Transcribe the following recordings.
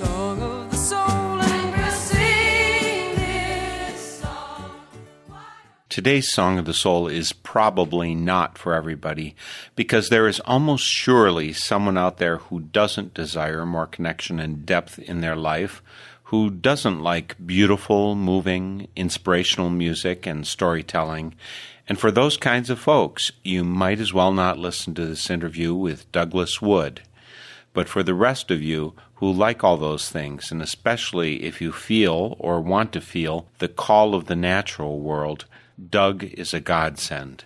Song of the soul song. Today's Song of the Soul is probably not for everybody because there is almost surely someone out there who doesn't desire more connection and depth in their life, who doesn't like beautiful, moving, inspirational music and storytelling. And for those kinds of folks, you might as well not listen to this interview with Douglas Wood. But for the rest of you who like all those things, and especially if you feel or want to feel the call of the natural world, Doug is a godsend.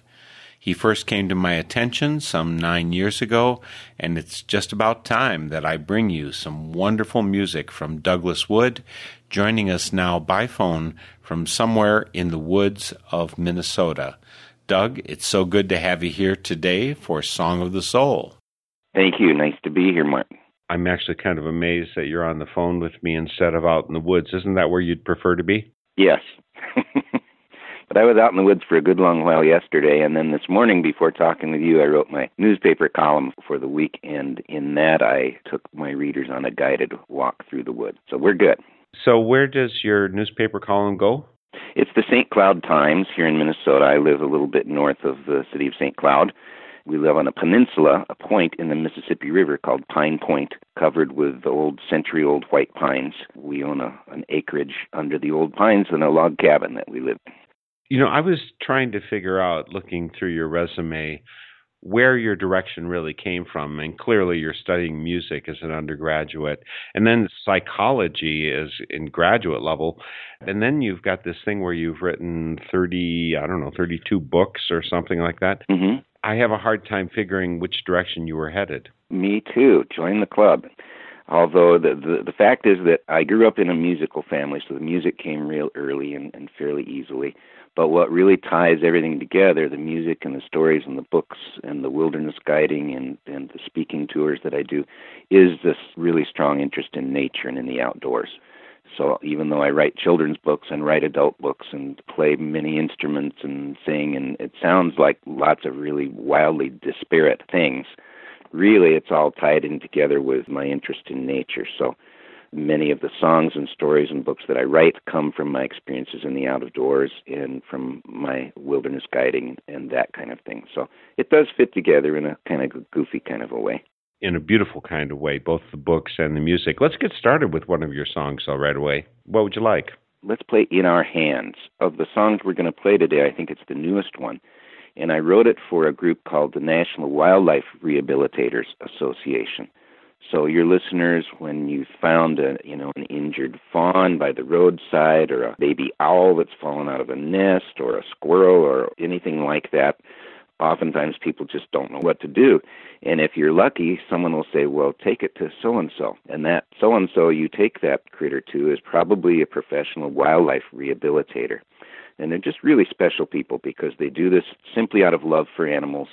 He first came to my attention some nine years ago, and it's just about time that I bring you some wonderful music from Douglas Wood, joining us now by phone from somewhere in the woods of Minnesota. Doug, it's so good to have you here today for Song of the Soul. Thank you. Nice to be here, Martin. I'm actually kind of amazed that you're on the phone with me instead of out in the woods. Isn't that where you'd prefer to be? Yes. but I was out in the woods for a good long while yesterday, and then this morning, before talking with you, I wrote my newspaper column for the week, and in that, I took my readers on a guided walk through the woods. So we're good. So, where does your newspaper column go? It's the St. Cloud Times here in Minnesota. I live a little bit north of the city of St. Cloud. We live on a peninsula, a point in the Mississippi River called Pine Point, covered with old century old white pines. We own a, an acreage under the old pines and a log cabin that we live in. You know, I was trying to figure out, looking through your resume, where your direction really came from. And clearly, you're studying music as an undergraduate, and then psychology is in graduate level. And then you've got this thing where you've written 30, I don't know, 32 books or something like that. hmm I have a hard time figuring which direction you were headed. Me too. Join the club. Although the, the the fact is that I grew up in a musical family, so the music came real early and, and fairly easily. But what really ties everything together, the music and the stories and the books and the wilderness guiding and, and the speaking tours that I do, is this really strong interest in nature and in the outdoors. So even though I write children's books and write adult books and play many instruments and sing, and it sounds like lots of really wildly disparate things, really it's all tied in together with my interest in nature. So many of the songs and stories and books that I write come from my experiences in the out of doors and from my wilderness guiding and that kind of thing. So it does fit together in a kind of goofy kind of a way. In a beautiful kind of way, both the books and the music. Let's get started with one of your songs, though, right away. What would you like? Let's play In Our Hands. Of the songs we're going to play today, I think it's the newest one. And I wrote it for a group called the National Wildlife Rehabilitators Association. So your listeners, when you found a you know an injured fawn by the roadside, or a baby owl that's fallen out of a nest, or a squirrel, or anything like that, oftentimes people just don't know what to do. And if you're lucky, someone will say, "Well, take it to so and so," and that so and so you take that critter to is probably a professional wildlife rehabilitator. And they're just really special people because they do this simply out of love for animals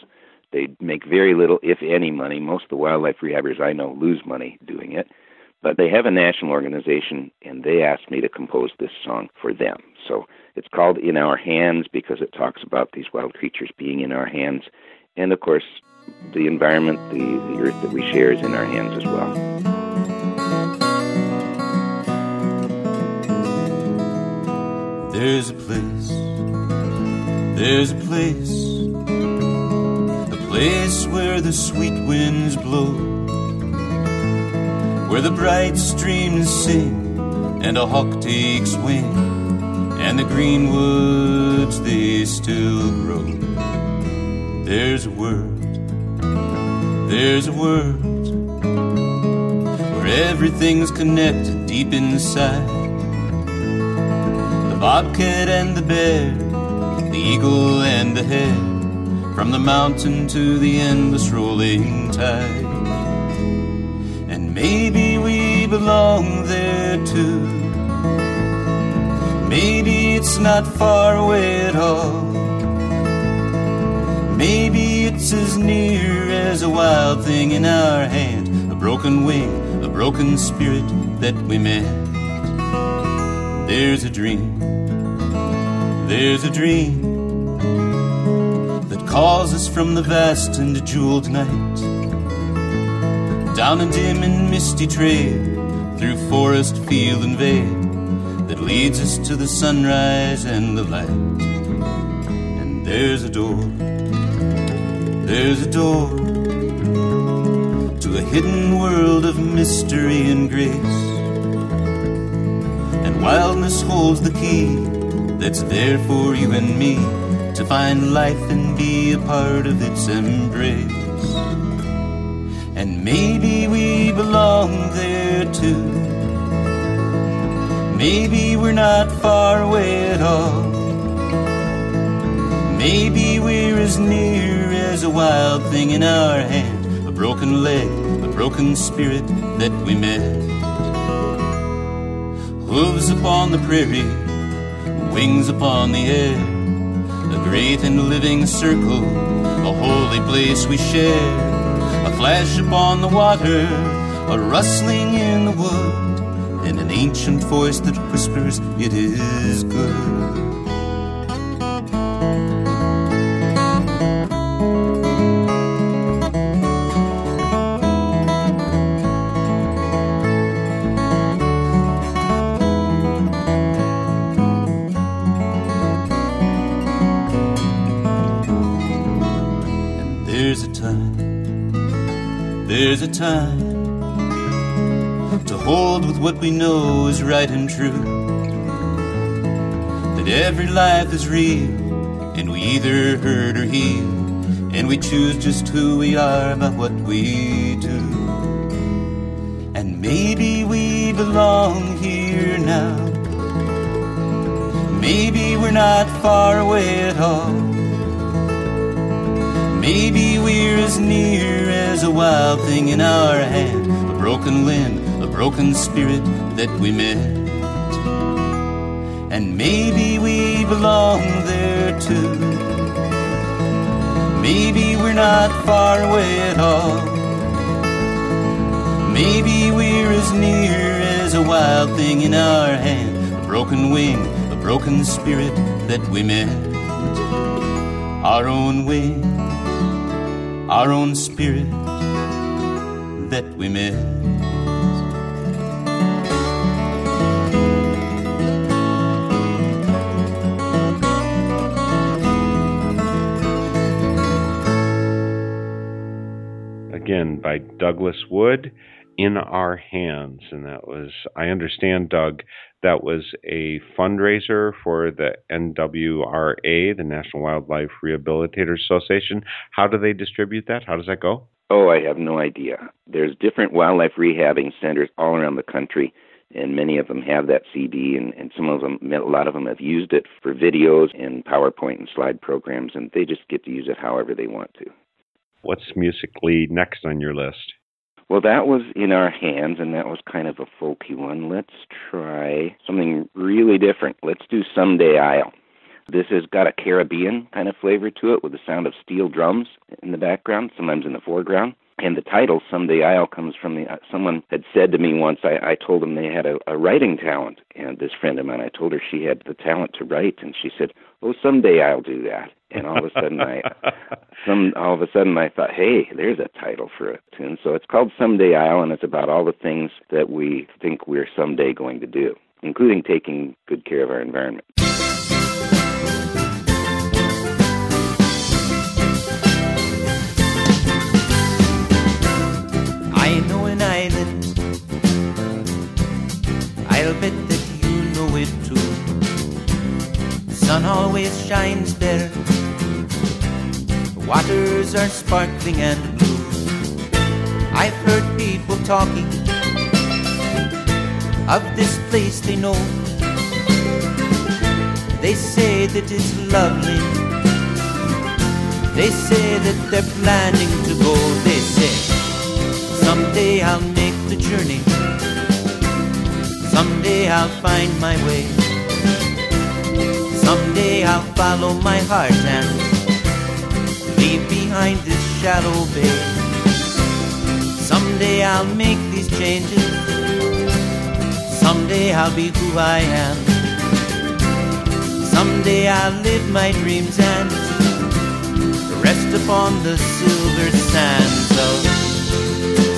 they make very little, if any, money. Most of the wildlife rehabbers I know lose money doing it. But they have a national organization, and they asked me to compose this song for them. So it's called In Our Hands because it talks about these wild creatures being in our hands. And of course, the environment, the, the earth that we share is in our hands as well. There's a place, there's a place, a place where the sweet winds blow, where the bright streams sing and a hawk takes wing, and the green woods they still grow. There's a world, there's a world where everything's connected deep inside. The bobcat and the bear, the eagle and the hare, from the mountain to the endless rolling tide. Maybe we belong there too. Maybe it's not far away at all. Maybe it's as near as a wild thing in our hand, a broken wing, a broken spirit that we met. There's a dream, there's a dream that calls us from the vast and jeweled night down a dim and misty trail through forest, field, and vale that leads us to the sunrise and the light. And there's a door, there's a door to a hidden world of mystery and grace. And wildness holds the key that's there for you and me to find life and be a part of its embrace. Maybe we belong there too. Maybe we're not far away at all. Maybe we're as near as a wild thing in our hand, a broken leg, a broken spirit that we met. Hooves upon the prairie, wings upon the air, a great and living circle, a holy place we share, a flash upon the water, a rustling in the wood, and an ancient voice that whispers, It is good. Time, to hold with what we know is right and true. That every life is real, and we either hurt or heal, and we choose just who we are by what we do. And maybe we belong here now. Maybe we're not far away at all. Maybe we're as near as a wild thing in our hand, a broken limb, a broken spirit that we met. And maybe we belong there too. Maybe we're not far away at all. Maybe we're as near as a wild thing in our hand, a broken wing, a broken spirit that we met. Our own wing, our own spirit we. Again, by Douglas Wood, In Our Hands. And that was, I understand, Doug, that was a fundraiser for the NWRA, the National Wildlife Rehabilitators Association. How do they distribute that? How does that go? Oh, I have no idea. There's different wildlife rehabbing centers all around the country, and many of them have that CD, and, and some of them, a lot of them have used it for videos and PowerPoint and slide programs, and they just get to use it however they want to. What's musically next on your list? Well, that was in our hands, and that was kind of a folky one. Let's try something really different. Let's do Someday I'll. This has got a Caribbean kind of flavor to it with the sound of steel drums in the background, sometimes in the foreground. And the title, Someday I'll, comes from the. Uh, someone had said to me once, I, I told them they had a, a writing talent. And this friend of mine, I told her she had the talent to write, and she said, Oh, someday I'll do that. And all of a sudden, I, some, all of a sudden, I thought, hey, there's a title for a tune. So it's called Someday I'll, and it's about all the things that we think we're someday going to do, including taking good care of our environment. Sun always shines there. The waters are sparkling and blue. I've heard people talking of this place they know. They say that it's lovely. They say that they're planning to go. They say someday I'll make the journey. Someday I'll find my way. Someday I'll follow my heart and leave behind this shallow bay. Someday I'll make these changes. Someday I'll be who I am. Someday I'll live my dreams and rest upon the silver sands of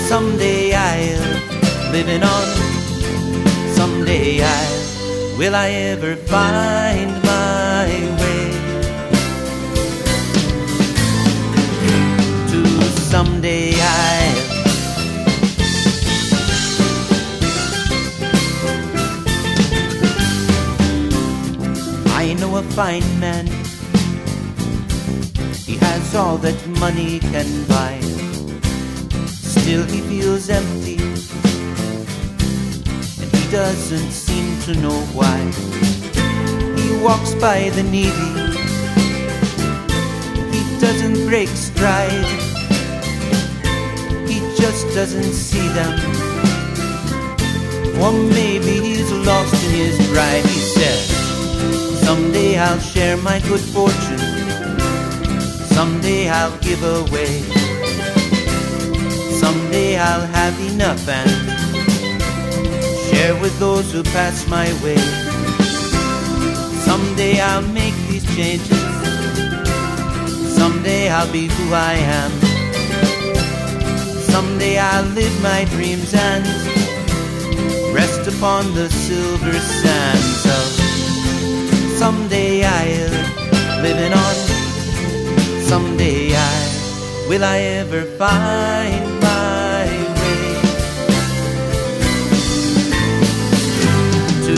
someday I'll living on. Someday I'll will I ever find fine man. He has all that money can buy. Still he feels empty. And he doesn't seem to know why. He walks by the needy. He doesn't break stride. He just doesn't see them. Or maybe he's lost in his pride. He says, Someday I'll share my good fortune. Someday I'll give away. Someday I'll have enough and share with those who pass my way. Someday I'll make these changes. Someday I'll be who I am. Someday I'll live my dreams and rest upon the silver sands of someday I'll living on. Someday I will I ever find my way to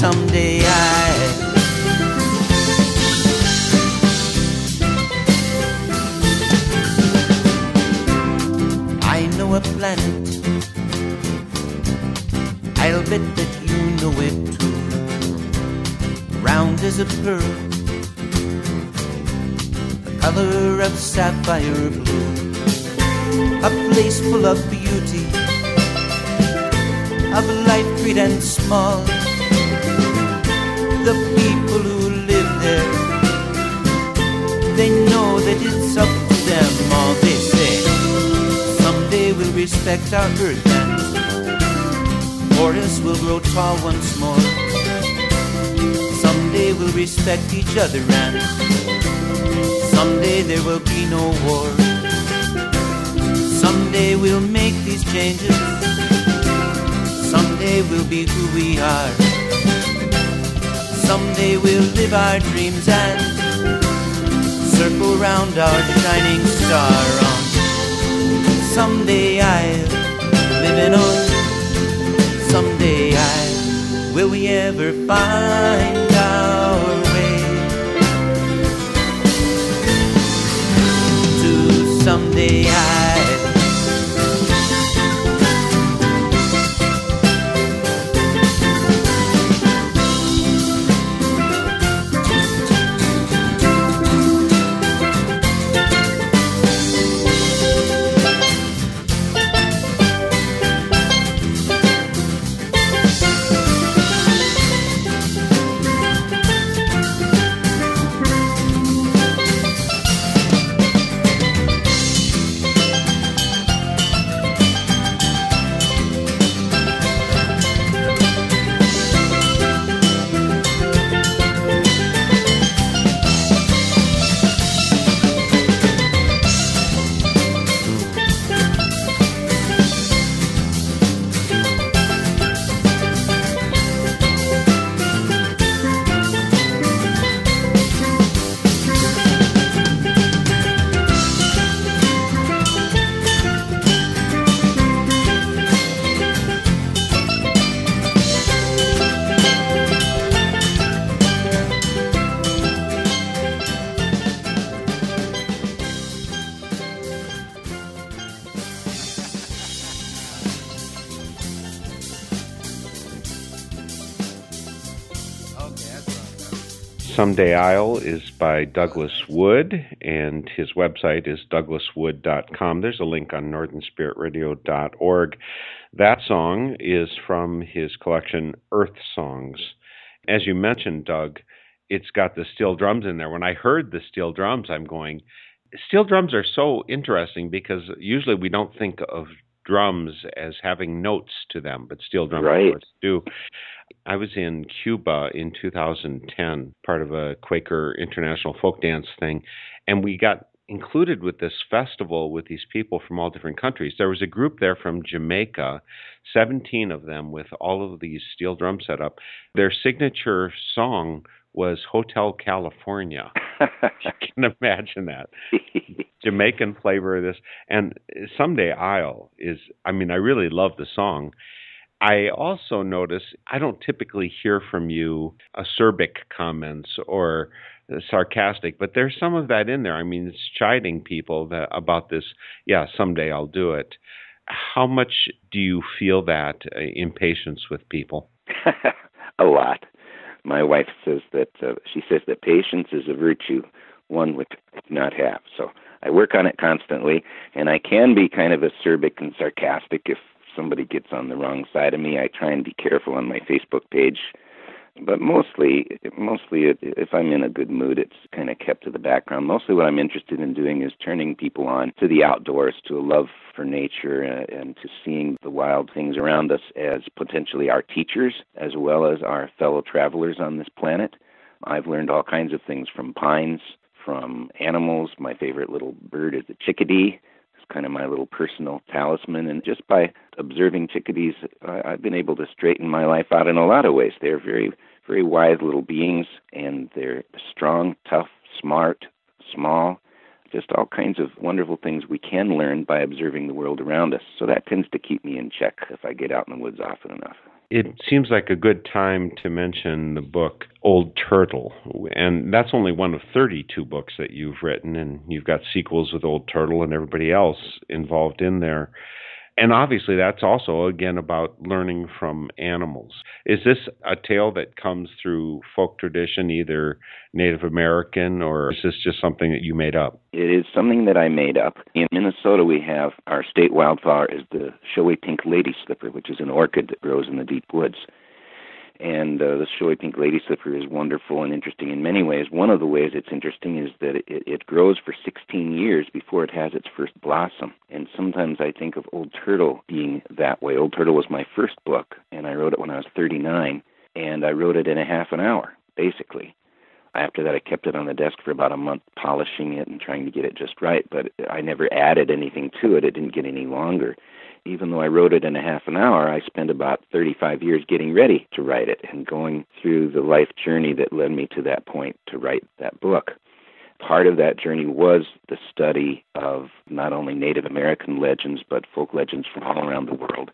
someday I. I know a planet. I'll bet that you know it as a pearl, the color of sapphire blue, a place full of beauty, of life great and small. The people who live there, they know that it's up to them. All they say, someday we'll respect our earth and forests will grow tall once more we'll respect each other and someday there will be no war. Someday we'll make these changes. Someday we'll be who we are. Someday we'll live our dreams and circle round our shining star on. Someday I'll living on. Someday I'll will we ever find Someday I'll is by Douglas Wood, and his website is douglaswood.com. There's a link on northernspiritradio.org. That song is from his collection Earth Songs. As you mentioned, Doug, it's got the steel drums in there. When I heard the steel drums, I'm going, steel drums are so interesting because usually we don't think of drums as having notes to them, but steel drums right. do. I was in Cuba in 2010, part of a Quaker International Folk Dance thing, and we got included with this festival with these people from all different countries. There was a group there from Jamaica, 17 of them with all of these steel drums set up. Their signature song was Hotel California. you can imagine that. Jamaican flavor of this. And Someday I'll is, I mean, I really love the song. I also notice I don't typically hear from you acerbic comments or sarcastic, but there's some of that in there. I mean, it's chiding people that, about this. Yeah, someday I'll do it. How much do you feel that uh, impatience with people? a lot. My wife says that uh, she says that patience is a virtue, one would not have. So I work on it constantly, and I can be kind of acerbic and sarcastic if somebody gets on the wrong side of me. I try and be careful on my Facebook page. But mostly mostly if i'm in a good mood it's kind of kept to the background. Mostly what i'm interested in doing is turning people on to the outdoors to a love for nature uh, and to seeing the wild things around us as potentially our teachers as well as our fellow travelers on this planet. I've learned all kinds of things from pines from animals. My favorite little bird is the chickadee kind of my little personal talisman. And just by observing chickadees, I, I've been able to straighten my life out in a lot of ways. They're very, very wise little beings, and they're strong, tough, smart, small, just all kinds of wonderful things we can learn by observing the world around us. So that tends to keep me in check if I get out in the woods often enough it seems like a good time to mention the book Old Turtle. And that's only one of 32 books that you've written, and you've got sequels with Old Turtle and everybody else involved in there and obviously that's also again about learning from animals. Is this a tale that comes through folk tradition either native american or is this just something that you made up? It is something that i made up. In minnesota we have our state wildflower is the showy pink lady slipper which is an orchid that grows in the deep woods and uh, the showy pink lady slipper is wonderful and interesting in many ways. One of the ways it's interesting is that it, it grows for 16 years before it has its first blossom. And sometimes I think of Old Turtle being that way. Old Turtle was my first book, and I wrote it when I was 39, and I wrote it in a half an hour, basically. After that, I kept it on the desk for about a month, polishing it and trying to get it just right. But I never added anything to it. It didn't get any longer even though I wrote it in a half an hour, I spent about 35 years getting ready to write it and going through the life journey that led me to that point to write that book. Part of that journey was the study of not only Native American legends, but folk legends from all around the world.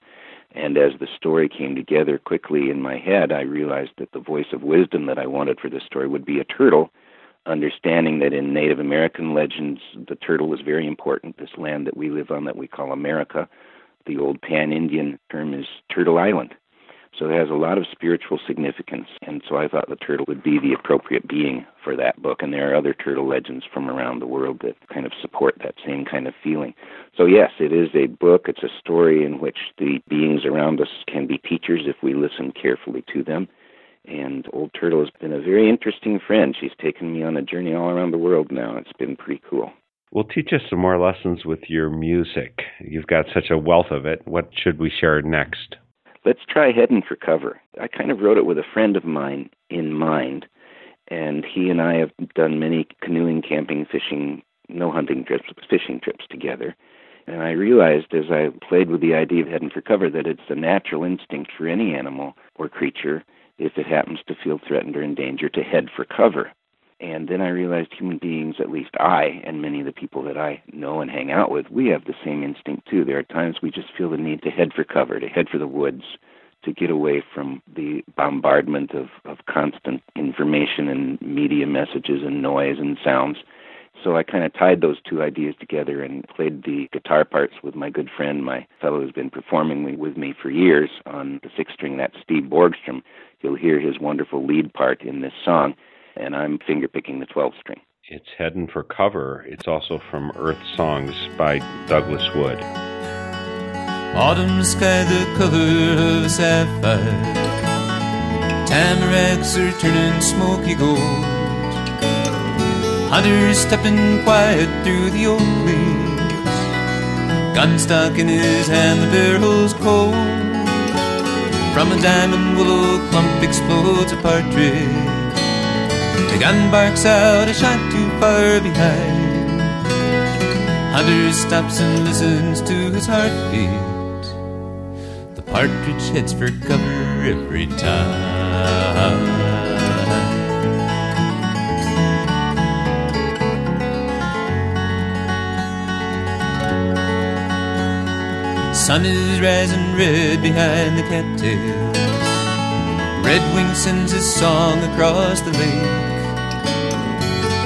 And as the story came together quickly in my head, I realized that the voice of wisdom that I wanted for this story would be a turtle, understanding that in Native American legends, the turtle was very important, this land that we live on that we call America the old pan Indian term is Turtle Island. So it has a lot of spiritual significance, and so I thought the turtle would be the appropriate being for that book. And there are other turtle legends from around the world that kind of support that same kind of feeling. So, yes, it is a book, it's a story in which the beings around us can be teachers if we listen carefully to them. And Old Turtle has been a very interesting friend. She's taken me on a journey all around the world now. It's been pretty cool. Well, teach us some more lessons with your music. You've got such a wealth of it. What should we share next? Let's try Heading for Cover. I kind of wrote it with a friend of mine in mind, and he and I have done many canoeing, camping, fishing, no hunting trips, fishing trips together. And I realized as I played with the idea of heading for cover that it's a natural instinct for any animal or creature, if it happens to feel threatened or in danger, to head for cover. And then I realized human beings, at least I and many of the people that I know and hang out with, we have the same instinct too. There are times we just feel the need to head for cover, to head for the woods, to get away from the bombardment of, of constant information and media messages and noise and sounds. So I kind of tied those two ideas together and played the guitar parts with my good friend, my fellow who's been performing with me for years on the six string, that's Steve Borgstrom. You'll hear his wonderful lead part in this song and I'm fingerpicking the 12 string. It's Heading for Cover. It's also from Earth Songs by Douglas Wood. Autumn sky the color of sapphire. Tamaracks are turning smoky gold. Hunters stepping quiet through the oak leaves. Gunstock in his hand, the barrel's cold. From a diamond willow clump explodes a partridge. The gun barks out, a shot too far behind. Hunter stops and listens to his heartbeat The partridge heads for cover every time. Sun is rising red behind the cattails. Redwing sends his song across the lake.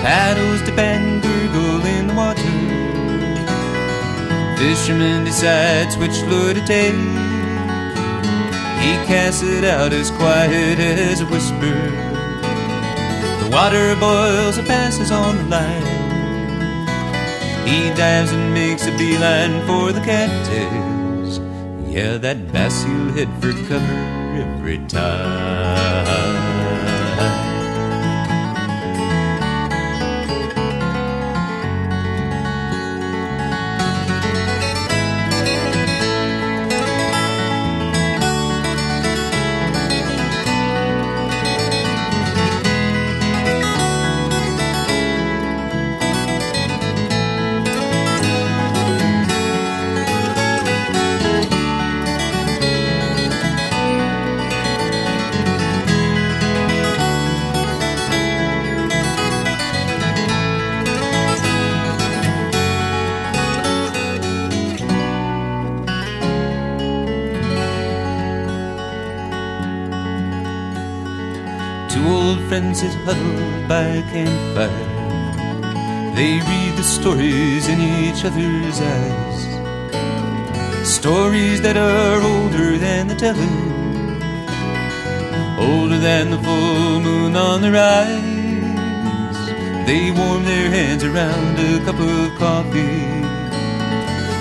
Paddles dip and gurgle in the water. Fisherman decides which lure to take. He casts it out as quiet as a whisper. The water boils and passes on the line. He dives and makes a beeline for the cattails. Yeah, that bass he'll head for cover every time. Friends sit huddled by campfire. They read the stories in each other's eyes. Stories that are older than the telling, older than the full moon on the rise. They warm their hands around a cup of coffee.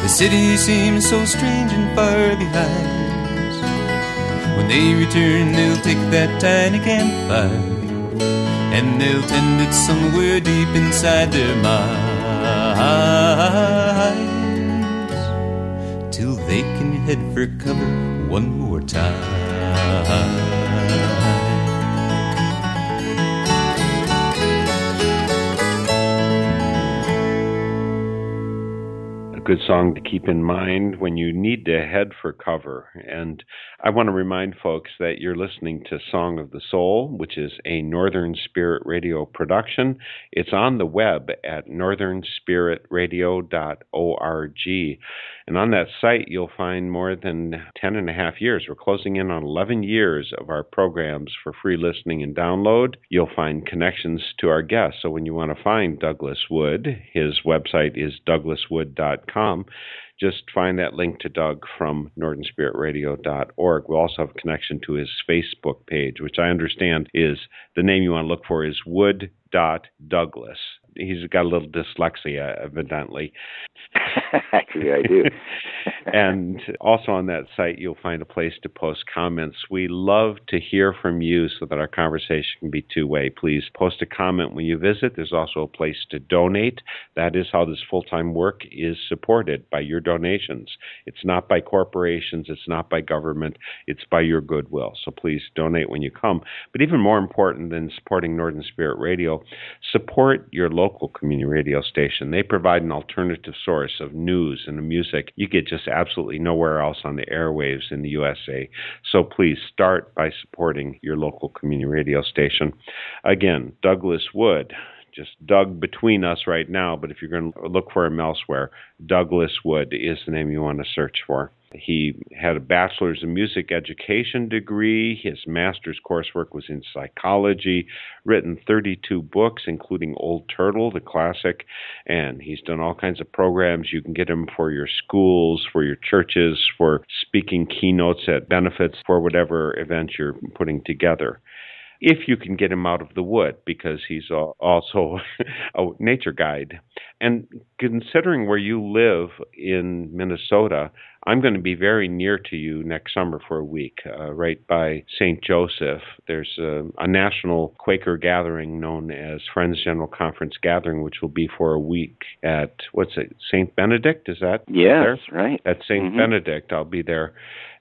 The city seems so strange and far behind. When they return, they'll take that tiny campfire and they'll tend it somewhere deep inside their minds till they can head for cover one more time. A Good song to keep in mind when you need to head for cover. And I want to remind folks that you're listening to Song of the Soul, which is a Northern Spirit Radio production. It's on the web at northernspiritradio.org. And on that site, you'll find more than 10 and a half years. We're closing in on 11 years of our programs for free listening and download. You'll find connections to our guests. So when you want to find Douglas Wood, his website is douglaswood.com just find that link to Doug from northernspiritradio.org. We'll also have a connection to his Facebook page, which I understand is the name you want to look for is Wood Douglas he's got a little dyslexia, evidently. Actually, I do. and also on that site, you'll find a place to post comments. We love to hear from you so that our conversation can be two way. Please post a comment when you visit. There's also a place to donate. That is how this full time work is supported by your donations. It's not by corporations, it's not by government, it's by your goodwill. So please donate when you come. But even more important than supporting Northern Spirit Radio, support your local local community radio station. They provide an alternative source of news and music you get just absolutely nowhere else on the airwaves in the USA. So please start by supporting your local community radio station. Again, Douglas Wood just dug between us right now, but if you're going to look for him elsewhere, Douglas Wood is the name you want to search for. He had a bachelor's in music education degree. His master's coursework was in psychology, written 32 books, including Old Turtle, the classic, and he's done all kinds of programs. You can get him for your schools, for your churches, for speaking keynotes at benefits, for whatever event you're putting together. If you can get him out of the wood because he's also a nature guide. And considering where you live in Minnesota, I'm going to be very near to you next summer for a week, uh, right by St. Joseph. There's a, a, national Quaker gathering known as Friends General Conference Gathering, which will be for a week at, what's it, St. Benedict? Is that? Yes, there? right. At saint mm-hmm. Benedict. I'll be there.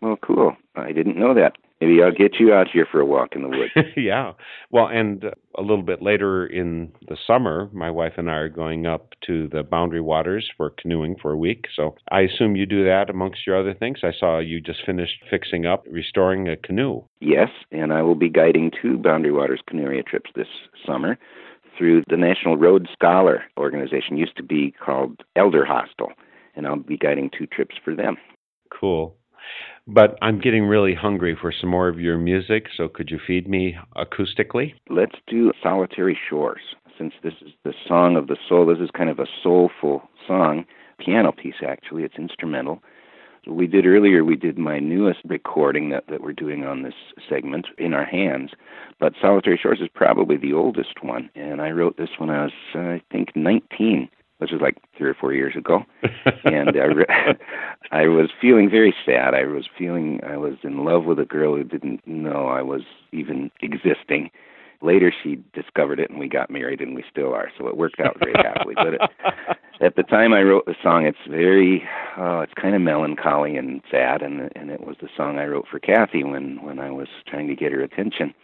Well, cool. I didn't know that. Maybe I'll get you out here for a walk in the woods. yeah. Well, and uh, a little bit later in the summer, my wife and I are going up to the Boundary Waters for canoeing for a week. So I assume you do that amongst your other things. I saw you just finished fixing up, restoring a canoe. Yes, and I will be guiding two Boundary Waters canoe trips this summer through the National Road Scholar organization, used to be called Elder Hostel, and I'll be guiding two trips for them. Cool. But I'm getting really hungry for some more of your music, so could you feed me acoustically? Let's do Solitary Shores. Since this is the song of the soul, this is kind of a soulful song, piano piece actually, it's instrumental. We did earlier, we did my newest recording that, that we're doing on this segment, In Our Hands. But Solitary Shores is probably the oldest one, and I wrote this when I was, uh, I think, 19 which was like three or four years ago, and I, re- I was feeling very sad. I was feeling I was in love with a girl who didn't know I was even existing. Later, she discovered it, and we got married, and we still are. So it worked out very happily. But it, at the time I wrote the song, it's very, oh, it's kind of melancholy and sad, and and it was the song I wrote for Kathy when when I was trying to get her attention.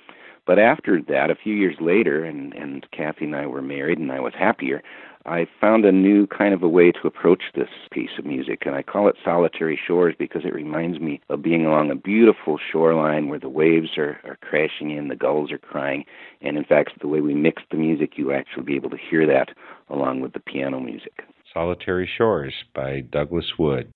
But after that, a few years later, and and Kathy and I were married, and I was happier. I found a new kind of a way to approach this piece of music, and I call it Solitary Shores because it reminds me of being along a beautiful shoreline where the waves are, are crashing in, the gulls are crying, and in fact, the way we mix the music, you actually be able to hear that along with the piano music. Solitary Shores by Douglas Wood.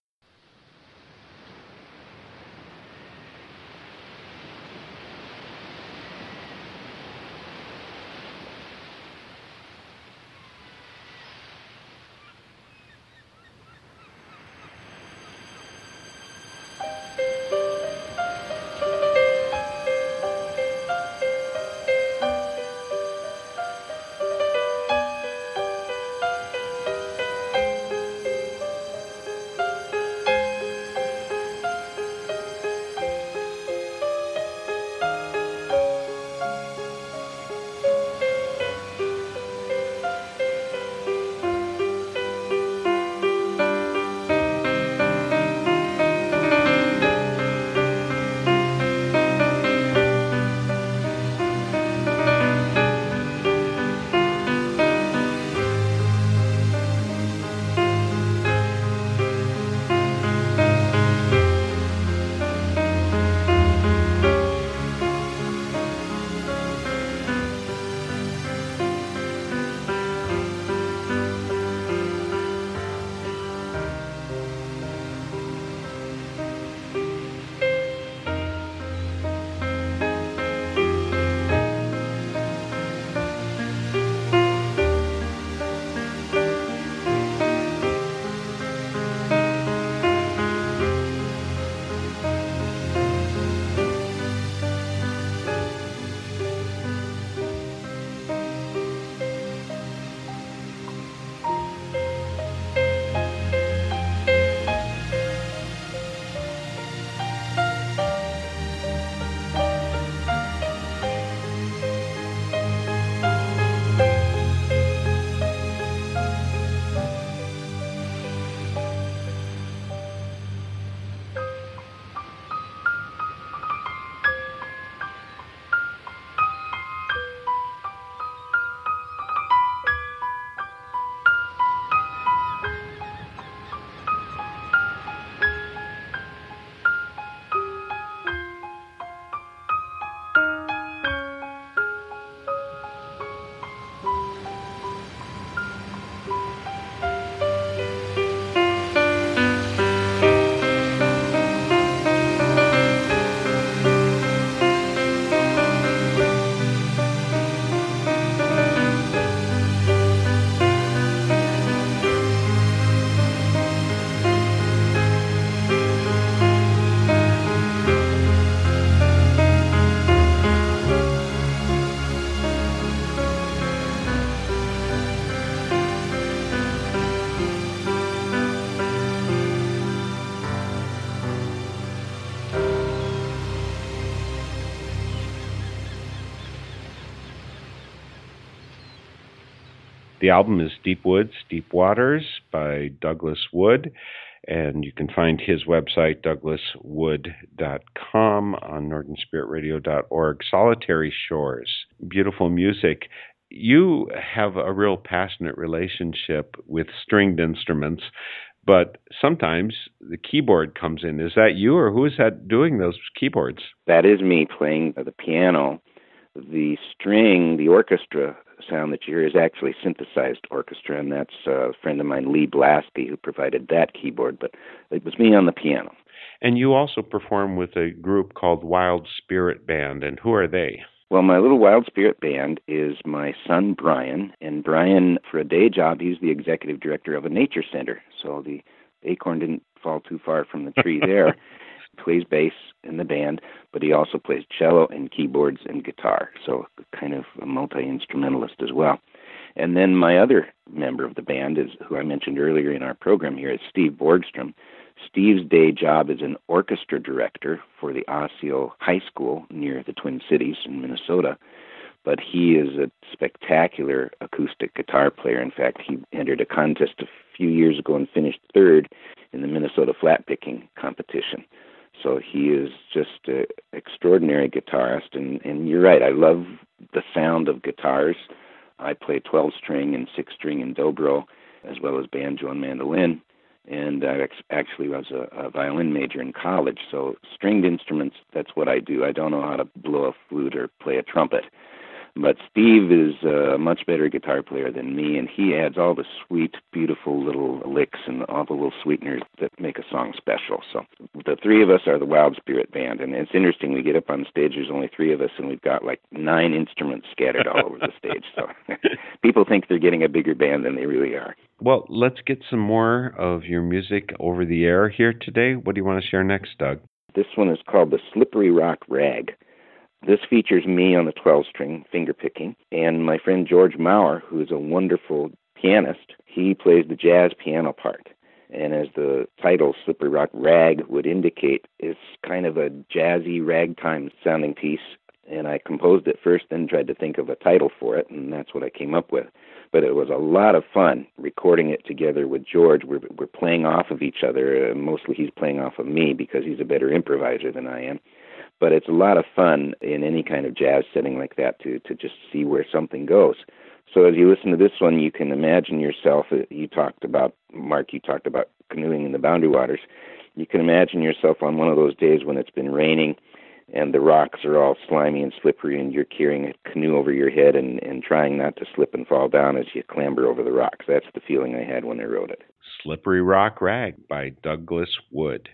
The album is Deep Woods, Deep Waters by Douglas Wood. And you can find his website, douglaswood.com, on northernspiritradio.org. Solitary Shores. Beautiful music. You have a real passionate relationship with stringed instruments, but sometimes the keyboard comes in. Is that you, or who is that doing those keyboards? That is me playing the piano. The string, the orchestra sound that you hear is actually synthesized orchestra, and that's a friend of mine, Lee Blasky, who provided that keyboard, but it was me on the piano. And you also perform with a group called Wild Spirit Band, and who are they? Well, my little Wild Spirit Band is my son Brian, and Brian, for a day job, he's the executive director of a nature center. So the acorn didn't fall too far from the tree there. Plays bass in the band, but he also plays cello and keyboards and guitar. So kind of a multi instrumentalist as well. And then my other member of the band is who I mentioned earlier in our program here is Steve Borgstrom. Steve's day job is an orchestra director for the Osseo High School near the Twin Cities in Minnesota. But he is a spectacular acoustic guitar player. In fact, he entered a contest a few years ago and finished third in the Minnesota flat picking competition. So he is just an extraordinary guitarist, and and you're right. I love the sound of guitars. I play 12 string and 6 string and dobro, as well as banjo and mandolin. And I ex- actually was a, a violin major in college, so stringed instruments, that's what I do. I don't know how to blow a flute or play a trumpet. But Steve is a much better guitar player than me, and he adds all the sweet, beautiful little licks and all the little sweeteners that make a song special. So the three of us are the Wild Spirit Band, and it's interesting. We get up on stage, there's only three of us, and we've got like nine instruments scattered all over the stage. So people think they're getting a bigger band than they really are. Well, let's get some more of your music over the air here today. What do you want to share next, Doug? This one is called the Slippery Rock Rag. This features me on the 12 string finger picking and my friend George Maurer, who is a wonderful pianist. He plays the jazz piano part. And as the title Slippery Rock Rag would indicate, it's kind of a jazzy ragtime sounding piece. And I composed it first, then tried to think of a title for it, and that's what I came up with. But it was a lot of fun recording it together with George. We're, we're playing off of each other. Uh, mostly he's playing off of me because he's a better improviser than I am but it's a lot of fun in any kind of jazz setting like that to to just see where something goes. So as you listen to this one, you can imagine yourself. Uh, you talked about Mark. You talked about canoeing in the Boundary Waters. You can imagine yourself on one of those days when it's been raining and the rocks are all slimy and slippery, and you're carrying a canoe over your head and, and trying not to slip and fall down as you clamber over the rocks. That's the feeling I had when I wrote it. Slippery Rock Rag by Douglas Wood.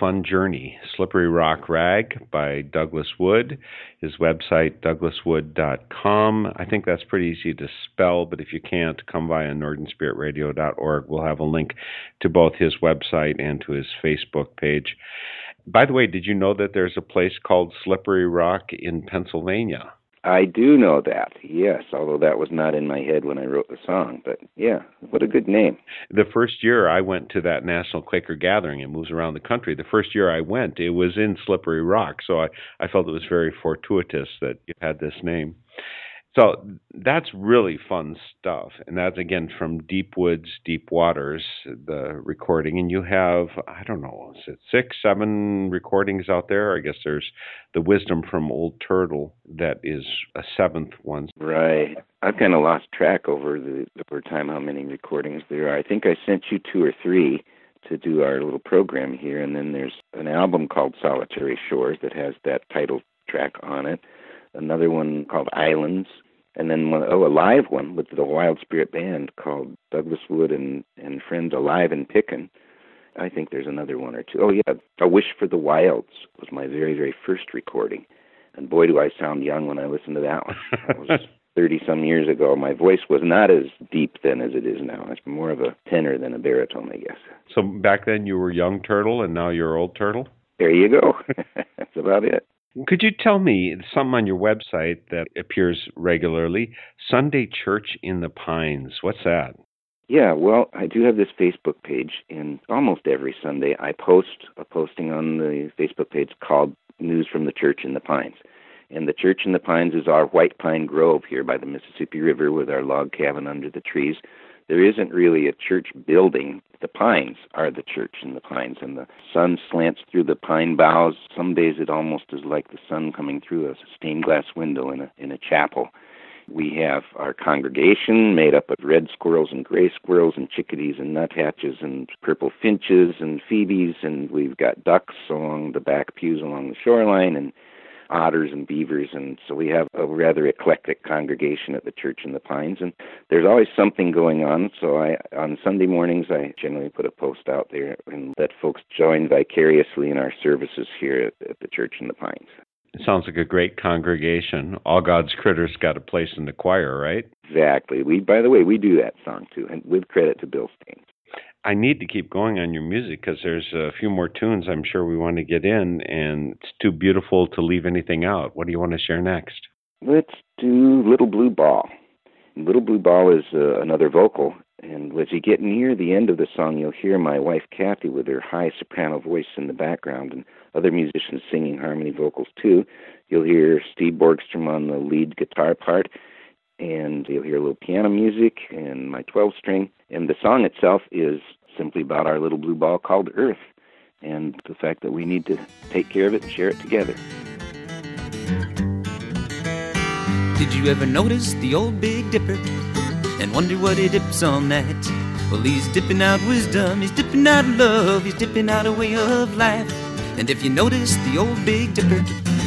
Fun journey. Slippery Rock Rag by Douglas Wood. His website, douglaswood.com. I think that's pretty easy to spell, but if you can't, come via northernspiritradio.org. We'll have a link to both his website and to his Facebook page. By the way, did you know that there's a place called Slippery Rock in Pennsylvania? I do know that, yes, although that was not in my head when I wrote the song. But yeah, what a good name. The first year I went to that National Quaker Gathering, it moves around the country. The first year I went, it was in Slippery Rock, so I, I felt it was very fortuitous that you had this name. So that's really fun stuff. And that's again from Deep Woods, Deep Waters, the recording. And you have, I don't know, is it six, seven recordings out there? I guess there's the Wisdom from Old Turtle that is a seventh one. Right. I've kind of lost track over the over time how many recordings there are. I think I sent you two or three to do our little program here. And then there's an album called Solitary Shores that has that title track on it another one called Islands, and then one, oh, a live one with the Wild Spirit Band called Douglas Wood and and Friends Alive and Pickin'. I think there's another one or two. Oh yeah, A Wish for the Wilds was my very very first recording, and boy do I sound young when I listen to that one. That was thirty some years ago. My voice was not as deep then as it is now. It's more of a tenor than a baritone, I guess. So back then you were young turtle, and now you're old turtle. There you go. That's about it. Could you tell me something on your website that appears regularly? Sunday Church in the Pines. What's that? Yeah, well, I do have this Facebook page, and almost every Sunday I post a posting on the Facebook page called News from the Church in the Pines. And the Church in the Pines is our white pine grove here by the Mississippi River with our log cabin under the trees there isn't really a church building. The pines are the church in the pines, and the sun slants through the pine boughs. Some days it almost is like the sun coming through a stained glass window in a in a chapel. We have our congregation made up of red squirrels and gray squirrels and chickadees and nuthatches and purple finches and phoebes, and we've got ducks along the back pews along the shoreline and otters and beavers, and so we have a rather eclectic congregation at the Church in the Pines, and there's always something going on. So I, on Sunday mornings, I generally put a post out there and let folks join vicariously in our services here at, at the Church in the Pines. It sounds like a great congregation. All God's critters got a place in the choir, right? Exactly. We, by the way, we do that song too, and with credit to Bill Staines. I need to keep going on your music because there's a few more tunes I'm sure we want to get in, and it's too beautiful to leave anything out. What do you want to share next? Let's do Little Blue Ball. Little Blue Ball is uh, another vocal, and as you get near the end of the song, you'll hear my wife Kathy with her high soprano voice in the background, and other musicians singing harmony vocals too. You'll hear Steve Borgstrom on the lead guitar part, and you'll hear a little piano music and my 12 string. And the song itself is simply about our little blue ball called Earth and the fact that we need to take care of it and share it together. Did you ever notice the old Big Dipper and wonder what he dips on that? Well, he's dipping out wisdom, he's dipping out love, he's dipping out a way of life. And if you notice the old Big Dipper,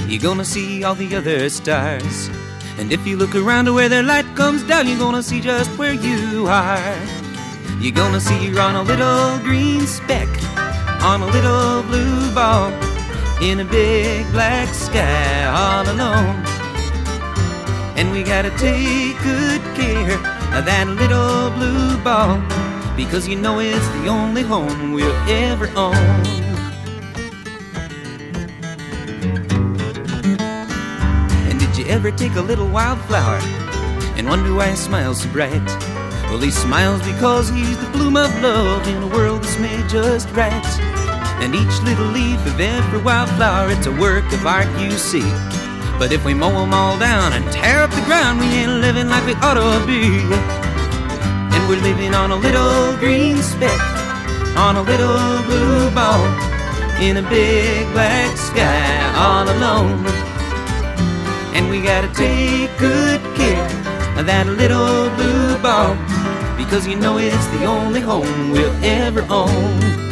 you're gonna see all the other stars. And if you look around to where their light comes down, you're gonna see just where you are. You're gonna see you're on a little green speck, on a little blue ball, in a big black sky, all alone. And we gotta take good care of that little blue ball, because you know it's the only home we'll ever own. Ever take a little wildflower and wonder why he smiles so bright? Well, he smiles because he's the bloom of love in a world that's made just right. And each little leaf of every wildflower, it's a work of art, you see. But if we mow them all down and tear up the ground, we ain't living like we ought to be. And we're living on a little green speck, on a little blue ball, in a big black sky, all alone. And we gotta take good care of that little blue ball because you know it's the only home we'll ever own.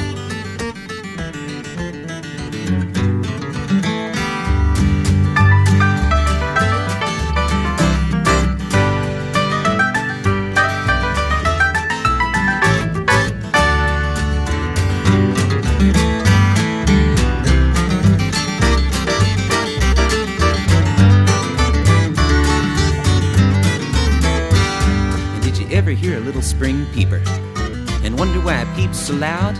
Loud?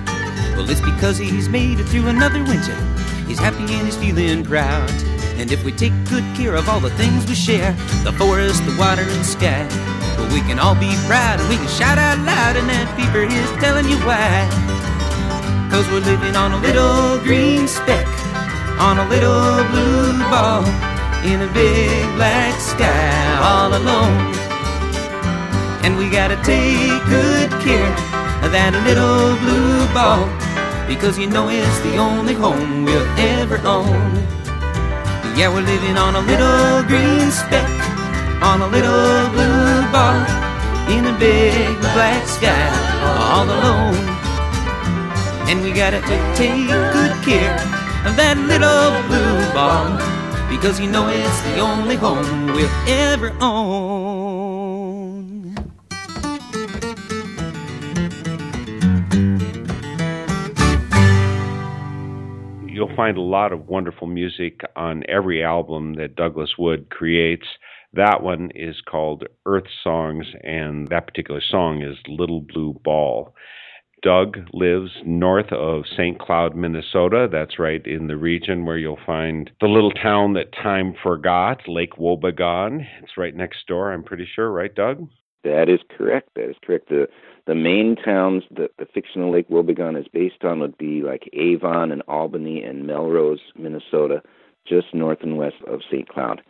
Well, it's because he's made it through another winter. He's happy and he's feeling proud. And if we take good care of all the things we share the forest, the water, and the sky well, we can all be proud and we can shout out loud, and that beaver is telling you why. Cause we're living on a little green speck, on a little blue ball, in a big black sky, all alone. And we gotta take good care of that little blue ball, because you know it's the only home we'll ever own. Yeah, we're living on a little green speck, on a little blue ball, in a big black sky, all alone. And we gotta take good care of that little blue ball, because you know it's the only home we'll ever own. You'll find a lot of wonderful music on every album that Douglas Wood creates. That one is called Earth Songs, and that particular song is Little Blue Ball. Doug lives north of St. Cloud, Minnesota. That's right in the region where you'll find the little town that time forgot, Lake Wobegon. It's right next door, I'm pretty sure, right, Doug? That is correct. That is correct. The the main towns that the fictional Lake Wobegon is based on would be like Avon and Albany and Melrose, Minnesota, just north and west of St. Cloud.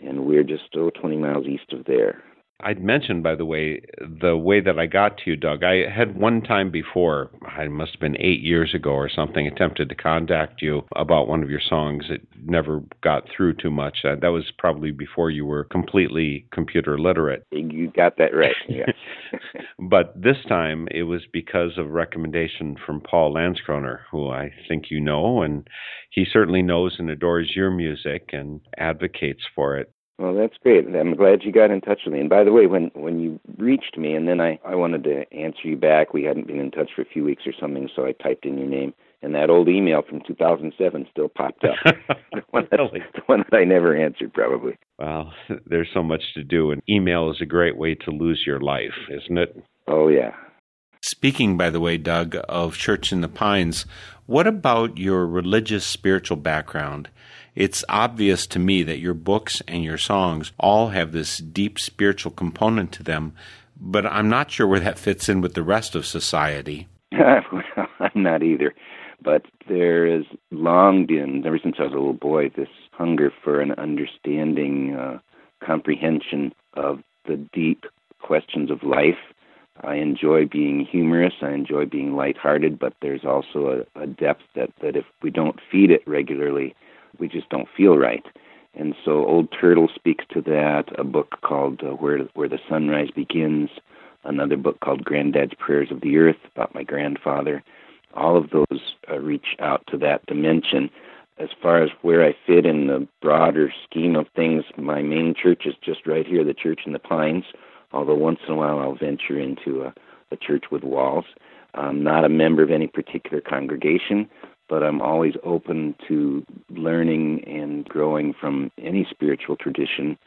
And we're just oh, 20 miles east of there. I'd mentioned, by the way, the way that I got to you, Doug. I had one time before, I must have been eight years ago or something, attempted to contact you about one of your songs. It never got through too much. Uh, that was probably before you were completely computer literate. You got that right. Yes. But this time it was because of recommendation from Paul Landskroner, who I think you know, and he certainly knows and adores your music and advocates for it. Well, that's great. I'm glad you got in touch with me. And by the way, when when you reached me, and then I I wanted to answer you back. We hadn't been in touch for a few weeks or something, so I typed in your name, and that old email from 2007 still popped up. the, one that, Really? the one that I never answered, probably. Well, there's so much to do, and email is a great way to lose your life, isn't it? Oh yeah. Speaking, by the way, Doug, of Church in the Pines, what about your religious spiritual background? It's obvious to me that your books and your songs all have this deep spiritual component to them, but I'm not sure where that fits in with the rest of society. well, I'm not either. But there has long been, ever since I was a little boy, this hunger for an understanding, uh, comprehension of the deep questions of life. I enjoy being humorous. I enjoy being lighthearted, but there's also a, a depth that, that if we don't feed it regularly, we just don't feel right. And so Old Turtle speaks to that, a book called uh, Where, Where the Sunrise Begins, another book called Granddad's Prayers of the Earth about my grandfather. All of those uh, reach out to that dimension. As far as where I fit in the broader scheme of things, my main church is just right here, the Church in the Pines, although once in a while I'll venture into a, a church with walls. I'm not a member of any particular congregation, but I'm always open to learning and growing from any spiritual tradition.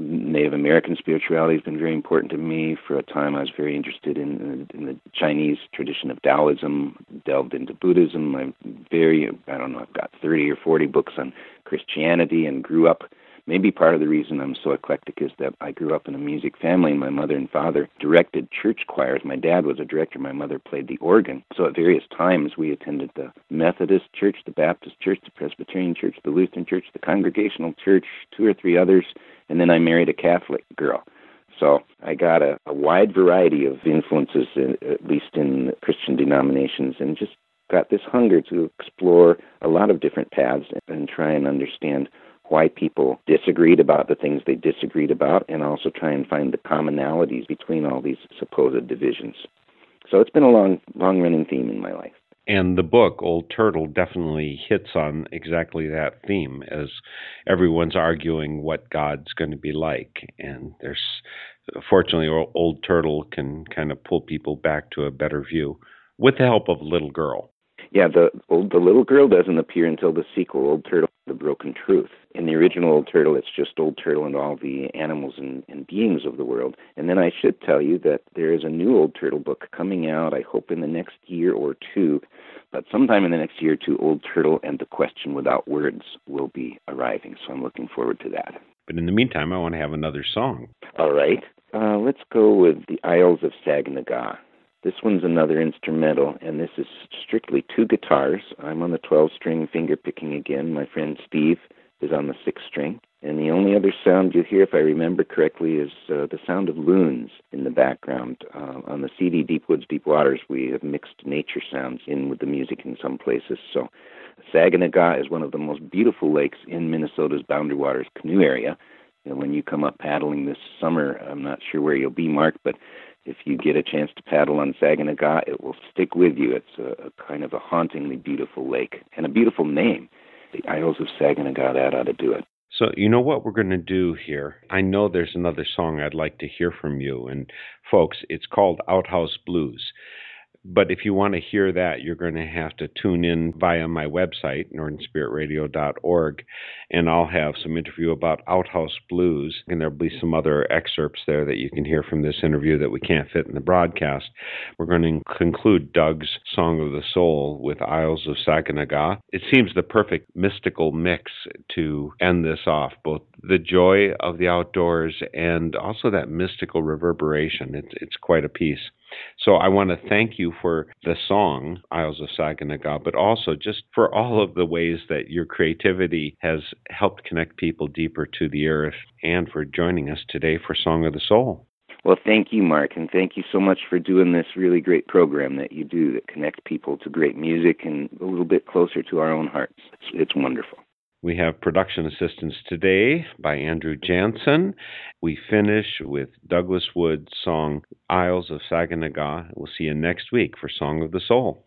Native American spirituality has been very important to me. For a time, I was very interested in, in the Chinese tradition of Taoism, delved into Buddhism. I'm very, I don't know, I've got 30 or 40 books on Christianity and grew up maybe part of the reason I'm so eclectic is that I grew up in a music family, and my mother and father directed church choirs. My dad was a director, my mother played the organ. So at various times, we attended the Methodist Church, the Baptist Church, the Presbyterian Church, the Lutheran Church, the Congregational Church, two or three others, and then I married a Catholic girl. So I got a, a wide variety of influences, uh, at least in Christian denominations, and just got this hunger to explore a lot of different paths and try and understand why people disagreed about the things they disagreed about and also try and find the commonalities between all these supposed divisions. So it's been a long long running theme in my life. And the book, Old Turtle, definitely hits on exactly that theme as everyone's arguing what God's going to be like. And there's, fortunately, Old Turtle can kind of pull people back to a better view with the help of little girl. Yeah, the old, the little girl doesn't appear until the sequel. Old Turtle the broken truth. In the original Old Turtle, it's just Old Turtle and all the animals and, and beings of the world. And then I should tell you that there is a new Old Turtle book coming out, I hope in the next year or two. But sometime in the next year or two, Old Turtle and the Question Without Words will be arriving. So I'm looking forward to that. But in the meantime, I want to have another song. All right. Uh, let's go with The Isles of Saganaga. This one's another instrumental, and this is strictly two guitars. I'm on the 12 string finger picking again. My friend Steve is on the 6 string. And the only other sound you hear, if I remember correctly, is uh, the sound of loons in the background. Uh, on the CD Deep Woods, Deep Waters, we have mixed nature sounds in with the music in some places. So Saganaga is one of the most beautiful lakes in Minnesota's Boundary Waters canoe area. And when you come up paddling this summer, I'm not sure where you'll be, Mark, but if you get a chance to paddle on Saganaga, it will stick with you. It's a, a kind of a hauntingly beautiful lake and a beautiful name. The Isles of Saganaga, that ought to do it. So, you know what we're going to do here? I know there's another song I'd like to hear from you. And, folks, it's called Outhouse Blues. But if you want to hear that, you're going to have to tune in via my website, northernspiritradio.org, and I'll have some interview about Outhouse Blues, and there'll be some other excerpts there that you can hear from this interview that we can't fit in the broadcast. We're going to conclude Doug's Song of the Soul with Isles of Saganaga. It seems the perfect mystical mix to end this off, both the joy of the outdoors and also that mystical reverberation. It's, it's quite a piece. So I want to thank you for the song, Isles of Saganaga, but also just for all of the ways that your creativity has helped connect people deeper to the earth and for joining us today for Song of the Soul. Well, thank you, Mark, and thank you so much for doing this really great program that you do that connects people to great music and a little bit closer to our own hearts. It's, it's wonderful. We have production assistance today by Andrew Jansen. We finish with Douglas Wood's song Isles of Saganaga. We'll see you next week for Song of the Soul.